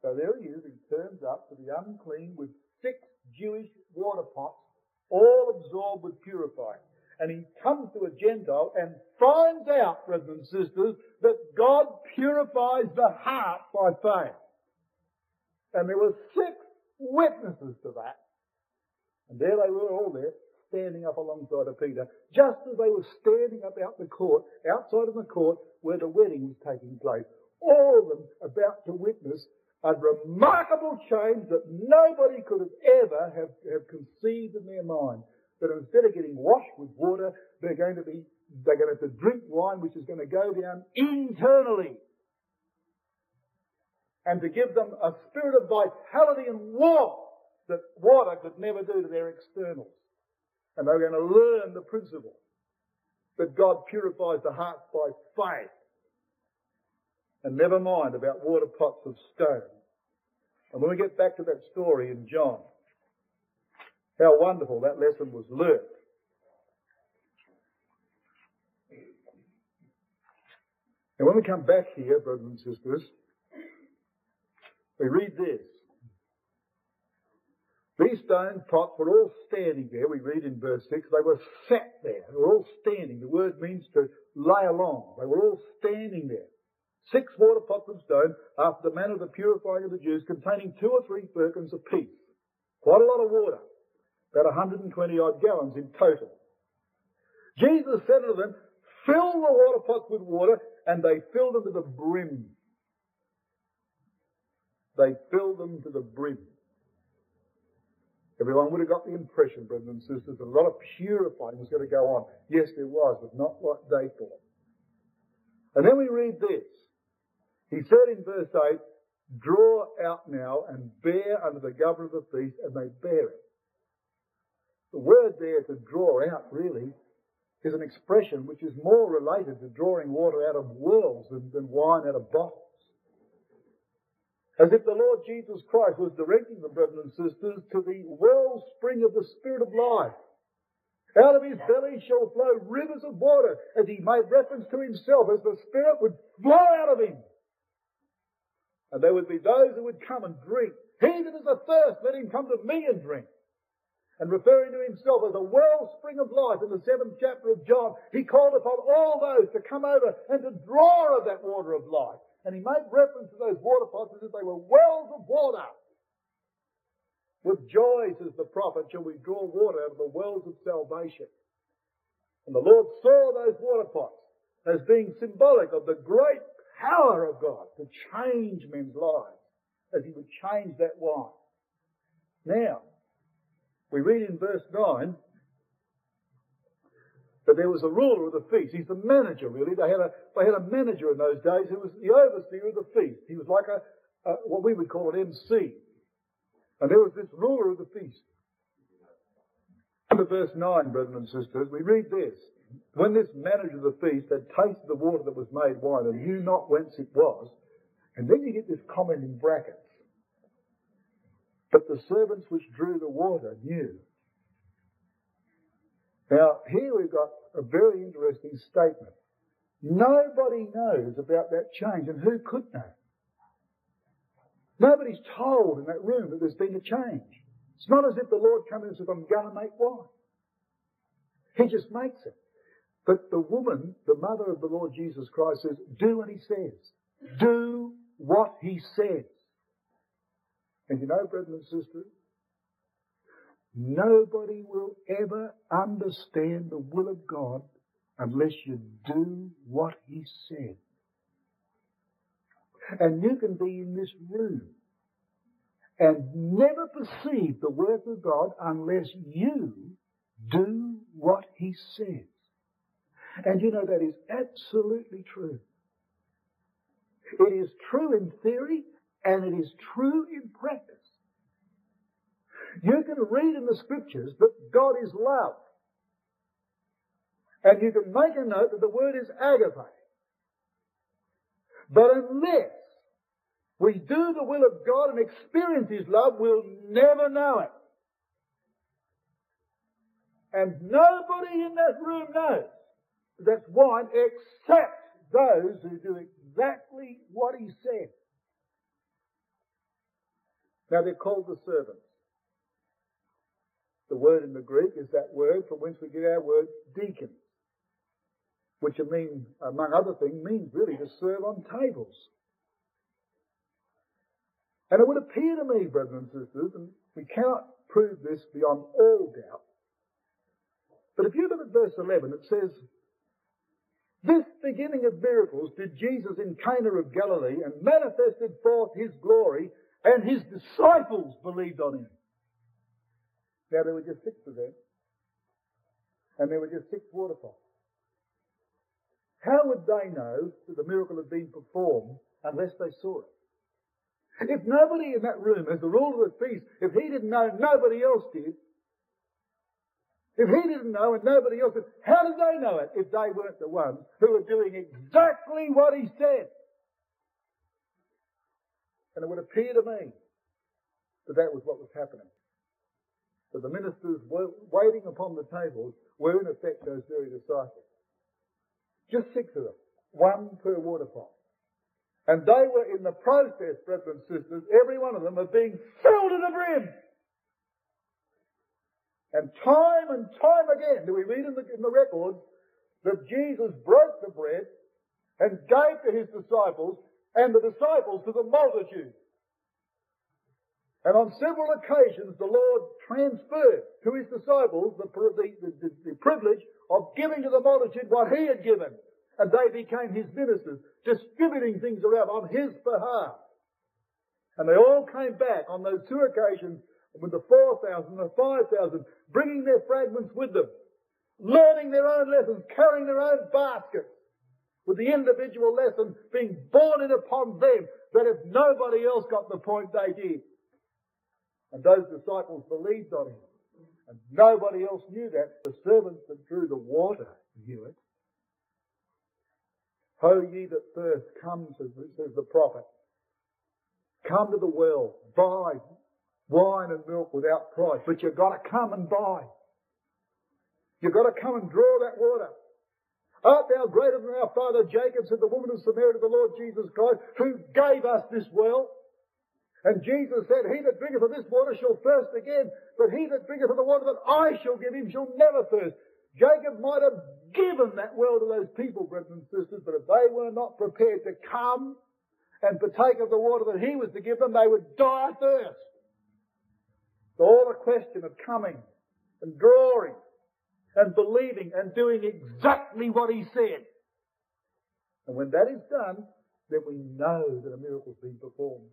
So there he is, he turns up to the unclean with six Jewish water pots, all absorbed with purifying. And he comes to a Gentile and finds out, brothers and sisters, that God purifies the heart by faith. And there were six witnesses to that. And there they were all there, standing up alongside of Peter, just as they were standing up out the court, outside of the court where the wedding was taking place. All of them about to witness a remarkable change that nobody could have ever have, have conceived in their mind. That instead of getting washed with water, they're going to be, they're going to to drink wine which is going to go down internally. And to give them a spirit of vitality and warmth that water could never do to their externals. And they're going to learn the principle that God purifies the hearts by faith. And never mind about water pots of stone. And when we get back to that story in John, how wonderful that lesson was learnt. And when we come back here, brothers and sisters, we read this. These stone pots were all standing there. We read in verse 6. They were sat there. They were all standing. The word means to lay along. They were all standing there. Six water pots of stone after the manner of the purifying of the Jews containing two or three firkins apiece. Quite a lot of water. About 120 odd gallons in total. Jesus said to them, fill the water pots with water and they filled them to the brim. They filled them to the brim. Everyone would have got the impression, brothers and sisters, that a lot of purifying was going to go on. Yes, there was, but not what they thought. And then we read this. He said in verse 8, Draw out now and bear under the governor of the feast, and they bear it. The word there to draw out really is an expression which is more related to drawing water out of wells than, than wine out of bottles. As if the Lord Jesus Christ was directing the brothers and sisters to the wellspring of the Spirit of life. Out of his belly shall flow rivers of water, as he made reference to himself, as the Spirit would flow out of him. And there would be those who would come and drink. He that is athirst, let him come to me and drink. And referring to himself as a wellspring of life in the seventh chapter of John, he called upon all those to come over and to draw of that water of life. And he made reference to those water pots as if they were wells of water. With joy, says the prophet, shall we draw water out of the wells of salvation. And the Lord saw those water pots as being symbolic of the great power of God to change men's lives as he would change that wine. Now, we read in verse 9 that there was a ruler of the feast. He's the manager, really. They had a, they had a manager in those days who was the overseer of the feast. He was like a, a what we would call an MC. And there was this ruler of the feast. Under verse 9, brothers and sisters, we read this. When this manager of the feast had tasted the water that was made wine and knew not whence it was, and then you get this comment in brackets. But the servants which drew the water knew. Now, here we've got a very interesting statement. Nobody knows about that change, and who could know? Nobody's told in that room that there's been a change. It's not as if the Lord comes and says, I'm going to make wine. He just makes it. But the woman, the mother of the Lord Jesus Christ, says, Do what he says. Do what he says. And you know, brothers and sisters, nobody will ever understand the will of God unless you do what he said. And you can be in this room and never perceive the work of God unless you do what he says. And you know that is absolutely true. It is true in theory and it is true in practice. You can read in the scriptures that God is love. And you can make a note that the word is agape. But unless we do the will of God and experience His love, we'll never know it. And nobody in that room knows that's wine except those who do exactly what He said. Now they're called the servants. The word in the Greek is that word from whence we get our word deacon. which mean, among other things, means really to serve on tables. And it would appear to me, brothers and sisters, and we cannot prove this beyond all doubt, but if you look at verse 11, it says, This beginning of miracles did Jesus in Cana of Galilee and manifested forth his glory, and his disciples believed on him. Now there were just six of them, and there were just six water pots. How would they know that the miracle had been performed unless they saw it? If nobody in that room, as the ruler of the feast, if he didn't know, nobody else did. If he didn't know and nobody else did, how did they know it if they weren't the ones who were doing exactly what he said? And it would appear to me that that was what was happening. That the ministers were waiting upon the tables were in effect those very disciples. Just six of them, one per water pot. And they were in the process, brothers and sisters, every one of them of being filled to the brim. And time and time again do we read in the, in the records that Jesus broke the bread and gave to his disciples and the disciples to the multitude. And on several occasions, the Lord transferred to his disciples the, the, the, the, privilege of giving to the multitude what he had given. And they became his ministers, distributing things around on his behalf. And they all came back on those two occasions with the 4,000, the 5,000, bringing their fragments with them, learning their own lessons, carrying their own baskets, with the individual lesson being borne in upon them that if nobody else got the point, they did. And those disciples believed on him. And nobody else knew that. The servants that drew the water knew it. Ho ye that thirst, come, says the prophet. Come to the well, buy wine and milk without price, but you've got to come and buy. You've got to come and draw that water. Art thou greater than our father Jacob, said the woman of Samaria to the Lord Jesus Christ, who gave us this well? And Jesus said, He that drinketh of this water shall thirst again, but he that drinketh of the water that I shall give him shall never thirst. Jacob might have given that well to those people, brothers and sisters, but if they were not prepared to come and partake of the water that he was to give them, they would die of thirst. All the question of coming and drawing and believing and doing exactly what he said. And when that is done, then we know that a miracle's been performed.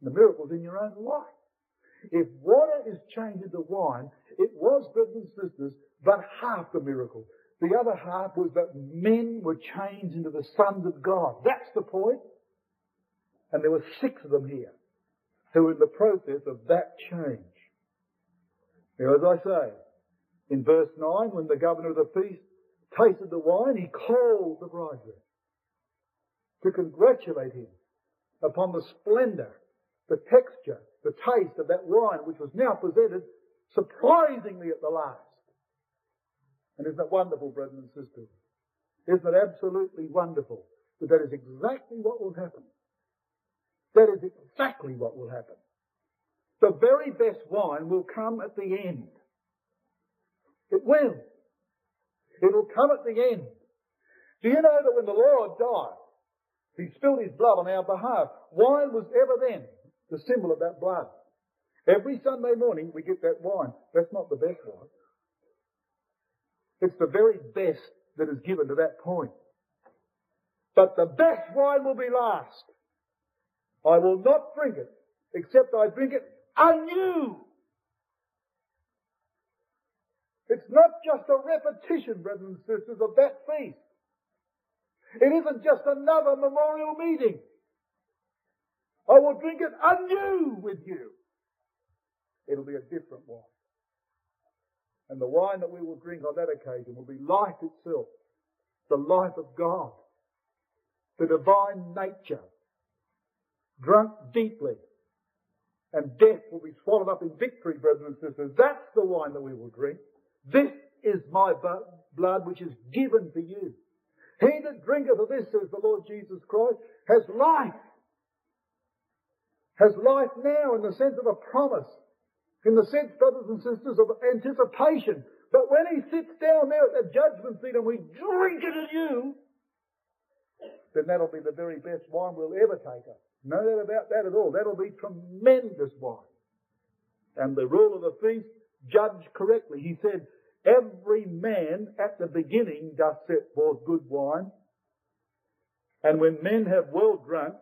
And the miracle's in your own life. If water is changed into wine, it was, brothers and sisters, but half the miracle. The other half was that men were changed into the sons of God. That's the point. And there were six of them here who were in the process of that change. Now, as I say, in verse 9, when the governor of the feast tasted the wine, he called the bridegroom to congratulate him upon the splendour, the texture, the taste of that wine which was now presented surprisingly at the last. And isn't that wonderful, brothers and sisters? Isn't it absolutely wonderful that that is exactly what will happen? That is exactly what will happen. The very best wine will come at the end. It will. It'll come at the end. Do you know that when the Lord died, He spilled His blood on our behalf? Wine was ever then the symbol of that blood. Every Sunday morning we get that wine. That's not the best wine. It's the very best that is given to that point. But the best wine will be last. I will not drink it, except I drink it anew. It's not just a repetition, brothers and sisters, of that feast. It isn't just another memorial meeting. I will drink it anew with you. It'll be a different wine. And the wine that we will drink on that occasion will be life itself, the life of God, the divine nature, drunk deeply. And death will be swallowed up in victory, brothers and sisters. That's the wine that we will drink. This is my blood which is given for you. He that drinketh of this, says the Lord Jesus Christ, has life. Has life now in the sense of a promise in the sense, brothers and sisters, of anticipation But when he sits down there at the judgment seat and we drink it anew, then that'll be the very best wine we'll ever take up. No doubt about that at all. That'll be tremendous wine. And the rule of the feast judged correctly. He said, Every man at the beginning doth set forth good wine. And when men have well drunk,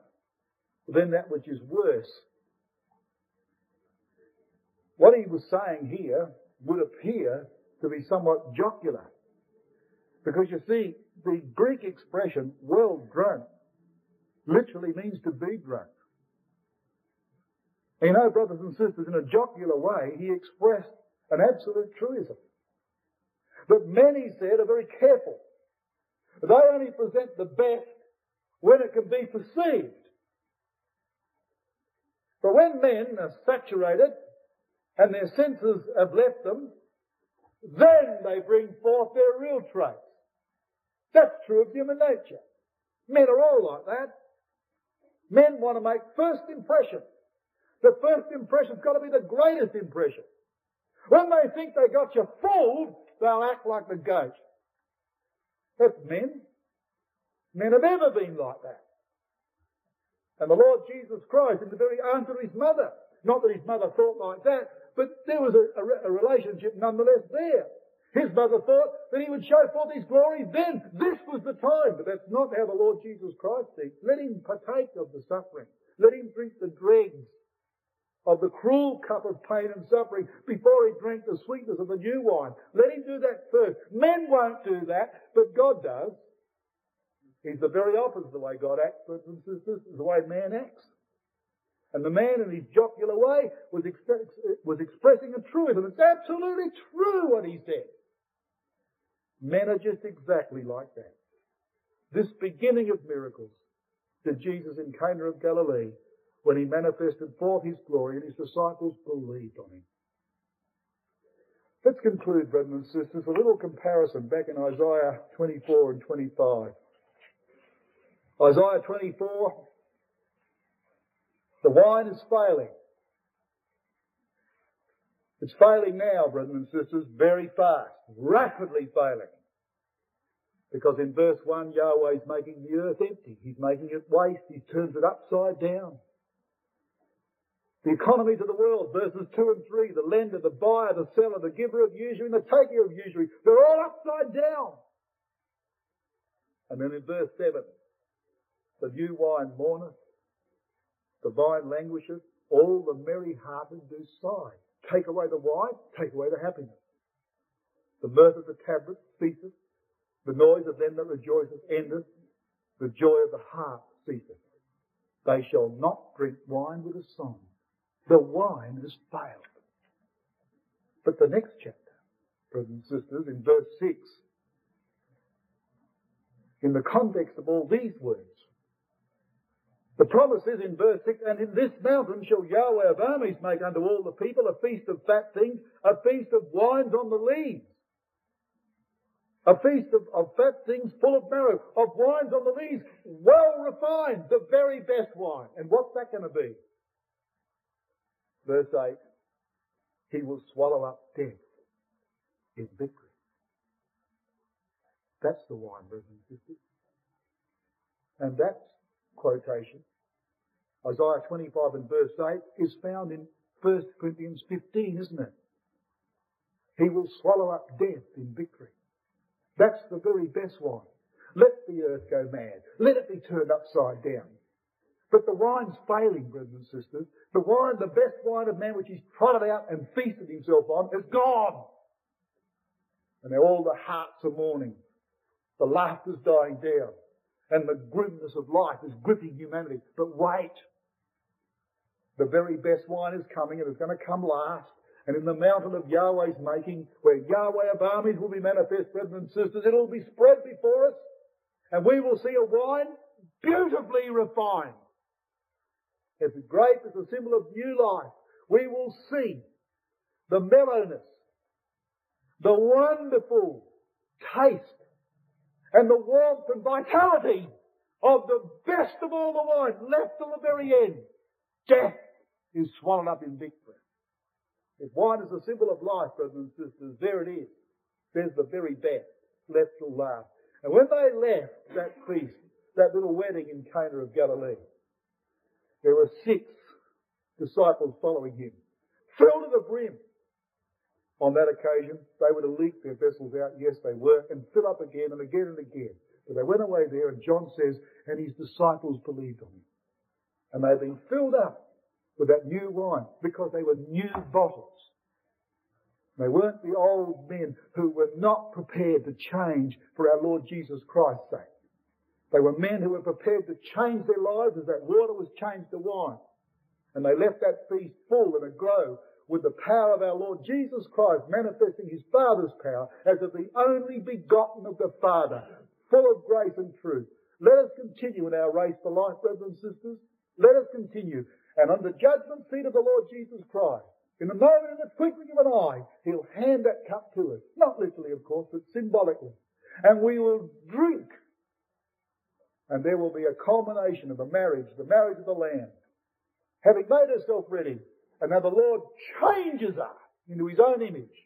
then that which is worse. What he was saying here would appear to be somewhat jocular. Because you see, the Greek expression, well drunk, literally means to be drunk. You know, brothers and sisters, in a jocular way, he expressed an absolute truism. But men, he said, are very careful. They only present the best when it can be perceived. But when men are saturated and their senses have left them, then they bring forth their real traits. That's true of human nature. Men are all like that. Men want to make first impression. The first impression's got to be the greatest impression. When they think they got you fooled, they'll act like the goat. That's men. Men have ever been like that. And the Lord Jesus Christ, in the very answer of his mother, not that his mother thought like that, but there was a, a, a relationship nonetheless there. His mother thought that he would show forth his glory then. This was the time. But that's not how the Lord Jesus Christ thinks. Let him partake of the suffering. Let him drink the dregs of the cruel cup of pain and suffering before he drank the sweetness of the new wine. Let him do that first. Men won't do that, but God does. He's the very opposite of the way God acts, brothers and sisters, is the way man acts. And the man in his jocular way was, was expressing a truism. It's absolutely true what he said. Men are just exactly like that. This beginning of miracles did Jesus in Cana of Galilee when he manifested forth his glory and his disciples believed on him. Let's conclude, brethren and sisters, with a little comparison back in Isaiah 24 and 25. Isaiah 24, the wine is failing. It's failing now, brothers and sisters, very fast, rapidly failing. Because in verse 1, Yahweh is making the earth empty. He's making it waste. He turns it upside down. The economies of the world, verses 2 and 3, the lender, the buyer, the seller, the giver of usury, and the taker of usury, they're all upside down. And then in verse 7, the new wine mourneth, the vine languisheth, all the merry hearted do sigh. Take away the wine, take away the happiness. The mirth of the tabrets ceaseth, the noise of them that rejoiceth endeth, the joy of the heart ceaseth. They shall not drink wine with a song. The wine has failed. But the next chapter, brothers and sisters, in verse 6, in the context of all these words, the promise is in verse 6, and in this mountain shall Yahweh of armies make unto all the people a feast of fat things, a feast of wines on the lees. A feast of, of fat things full of marrow, of wines on the lees, well refined, the very best wine. And what's that going to be? Verse 8, He will swallow up death in victory. That's the wine, brothers and sisters. And that quotation, Isaiah 25 and verse 8, is found in 1 Corinthians 15, isn't it? He will swallow up death in victory. That's the very best wine. Let the earth go mad. Let it be turned upside down. But the wine's failing, brothers and sisters. The wine, the best wine of man which he's trotted out and feasted himself on, is gone. And now all the hearts are mourning. The laughter's dying down. And the grimness of life is gripping humanity. But wait. The very best wine is coming and it's going to come last. And in the mountain of Yahweh's making, where Yahweh of armies will be manifest, brothers and sisters, it'll be spread before us. And we will see a wine beautifully refined. As a grape is a symbol of new life, we will see the mellowness, the wonderful taste, and the warmth and vitality of the best of all the wine left till the very end. Death is swallowed up in victory. If wine is a symbol of life, brothers and sisters, there it is. There's the very best left till last. And when they left that feast, that little wedding in Cana of Galilee, there were six disciples following him, filled to the brim. On that occasion, they would have leaked their vessels out. Yes, they were, and fill up again and again and again. But they went away there, and John says, and his disciples believed on him. And they've been filled up with that new wine because they were new bottles. They weren't the old men who were not prepared to change for our Lord Jesus Christ's sake. They were men who were prepared to change their lives as that water was changed to wine. And they left that feast full and aglow with the power of our Lord Jesus Christ manifesting his Father's power as of the only begotten of the Father, full of grace and truth. Let us continue in our race for life, brothers and sisters. Let us continue. And on the judgment seat of the Lord Jesus Christ, in the moment, in the twinkling of an eye, He'll hand that cup to us. Not literally, of course, but symbolically. And we will drink. And there will be a culmination of the marriage, the marriage of the Lamb. Having made herself ready, and now the Lord changes us into His own image.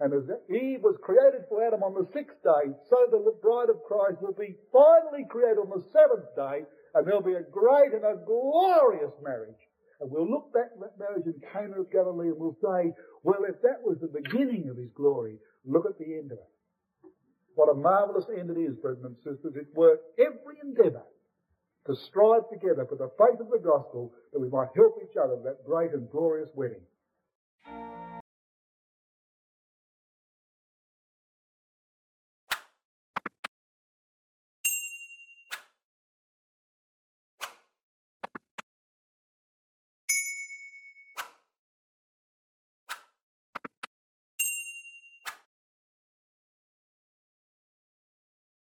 And as Eve was created for Adam on the sixth day, so the bride of Christ will be finally created on the seventh day, and there'll be a great and a glorious marriage. And we'll look back at that marriage in Cana of Galilee and we'll say, well, if that was the beginning of his glory, look at the end of it. What a marvellous end it is, brothers and sisters. It's worth every endeavour to strive together for the faith of the gospel that we might help each other in that great and glorious wedding.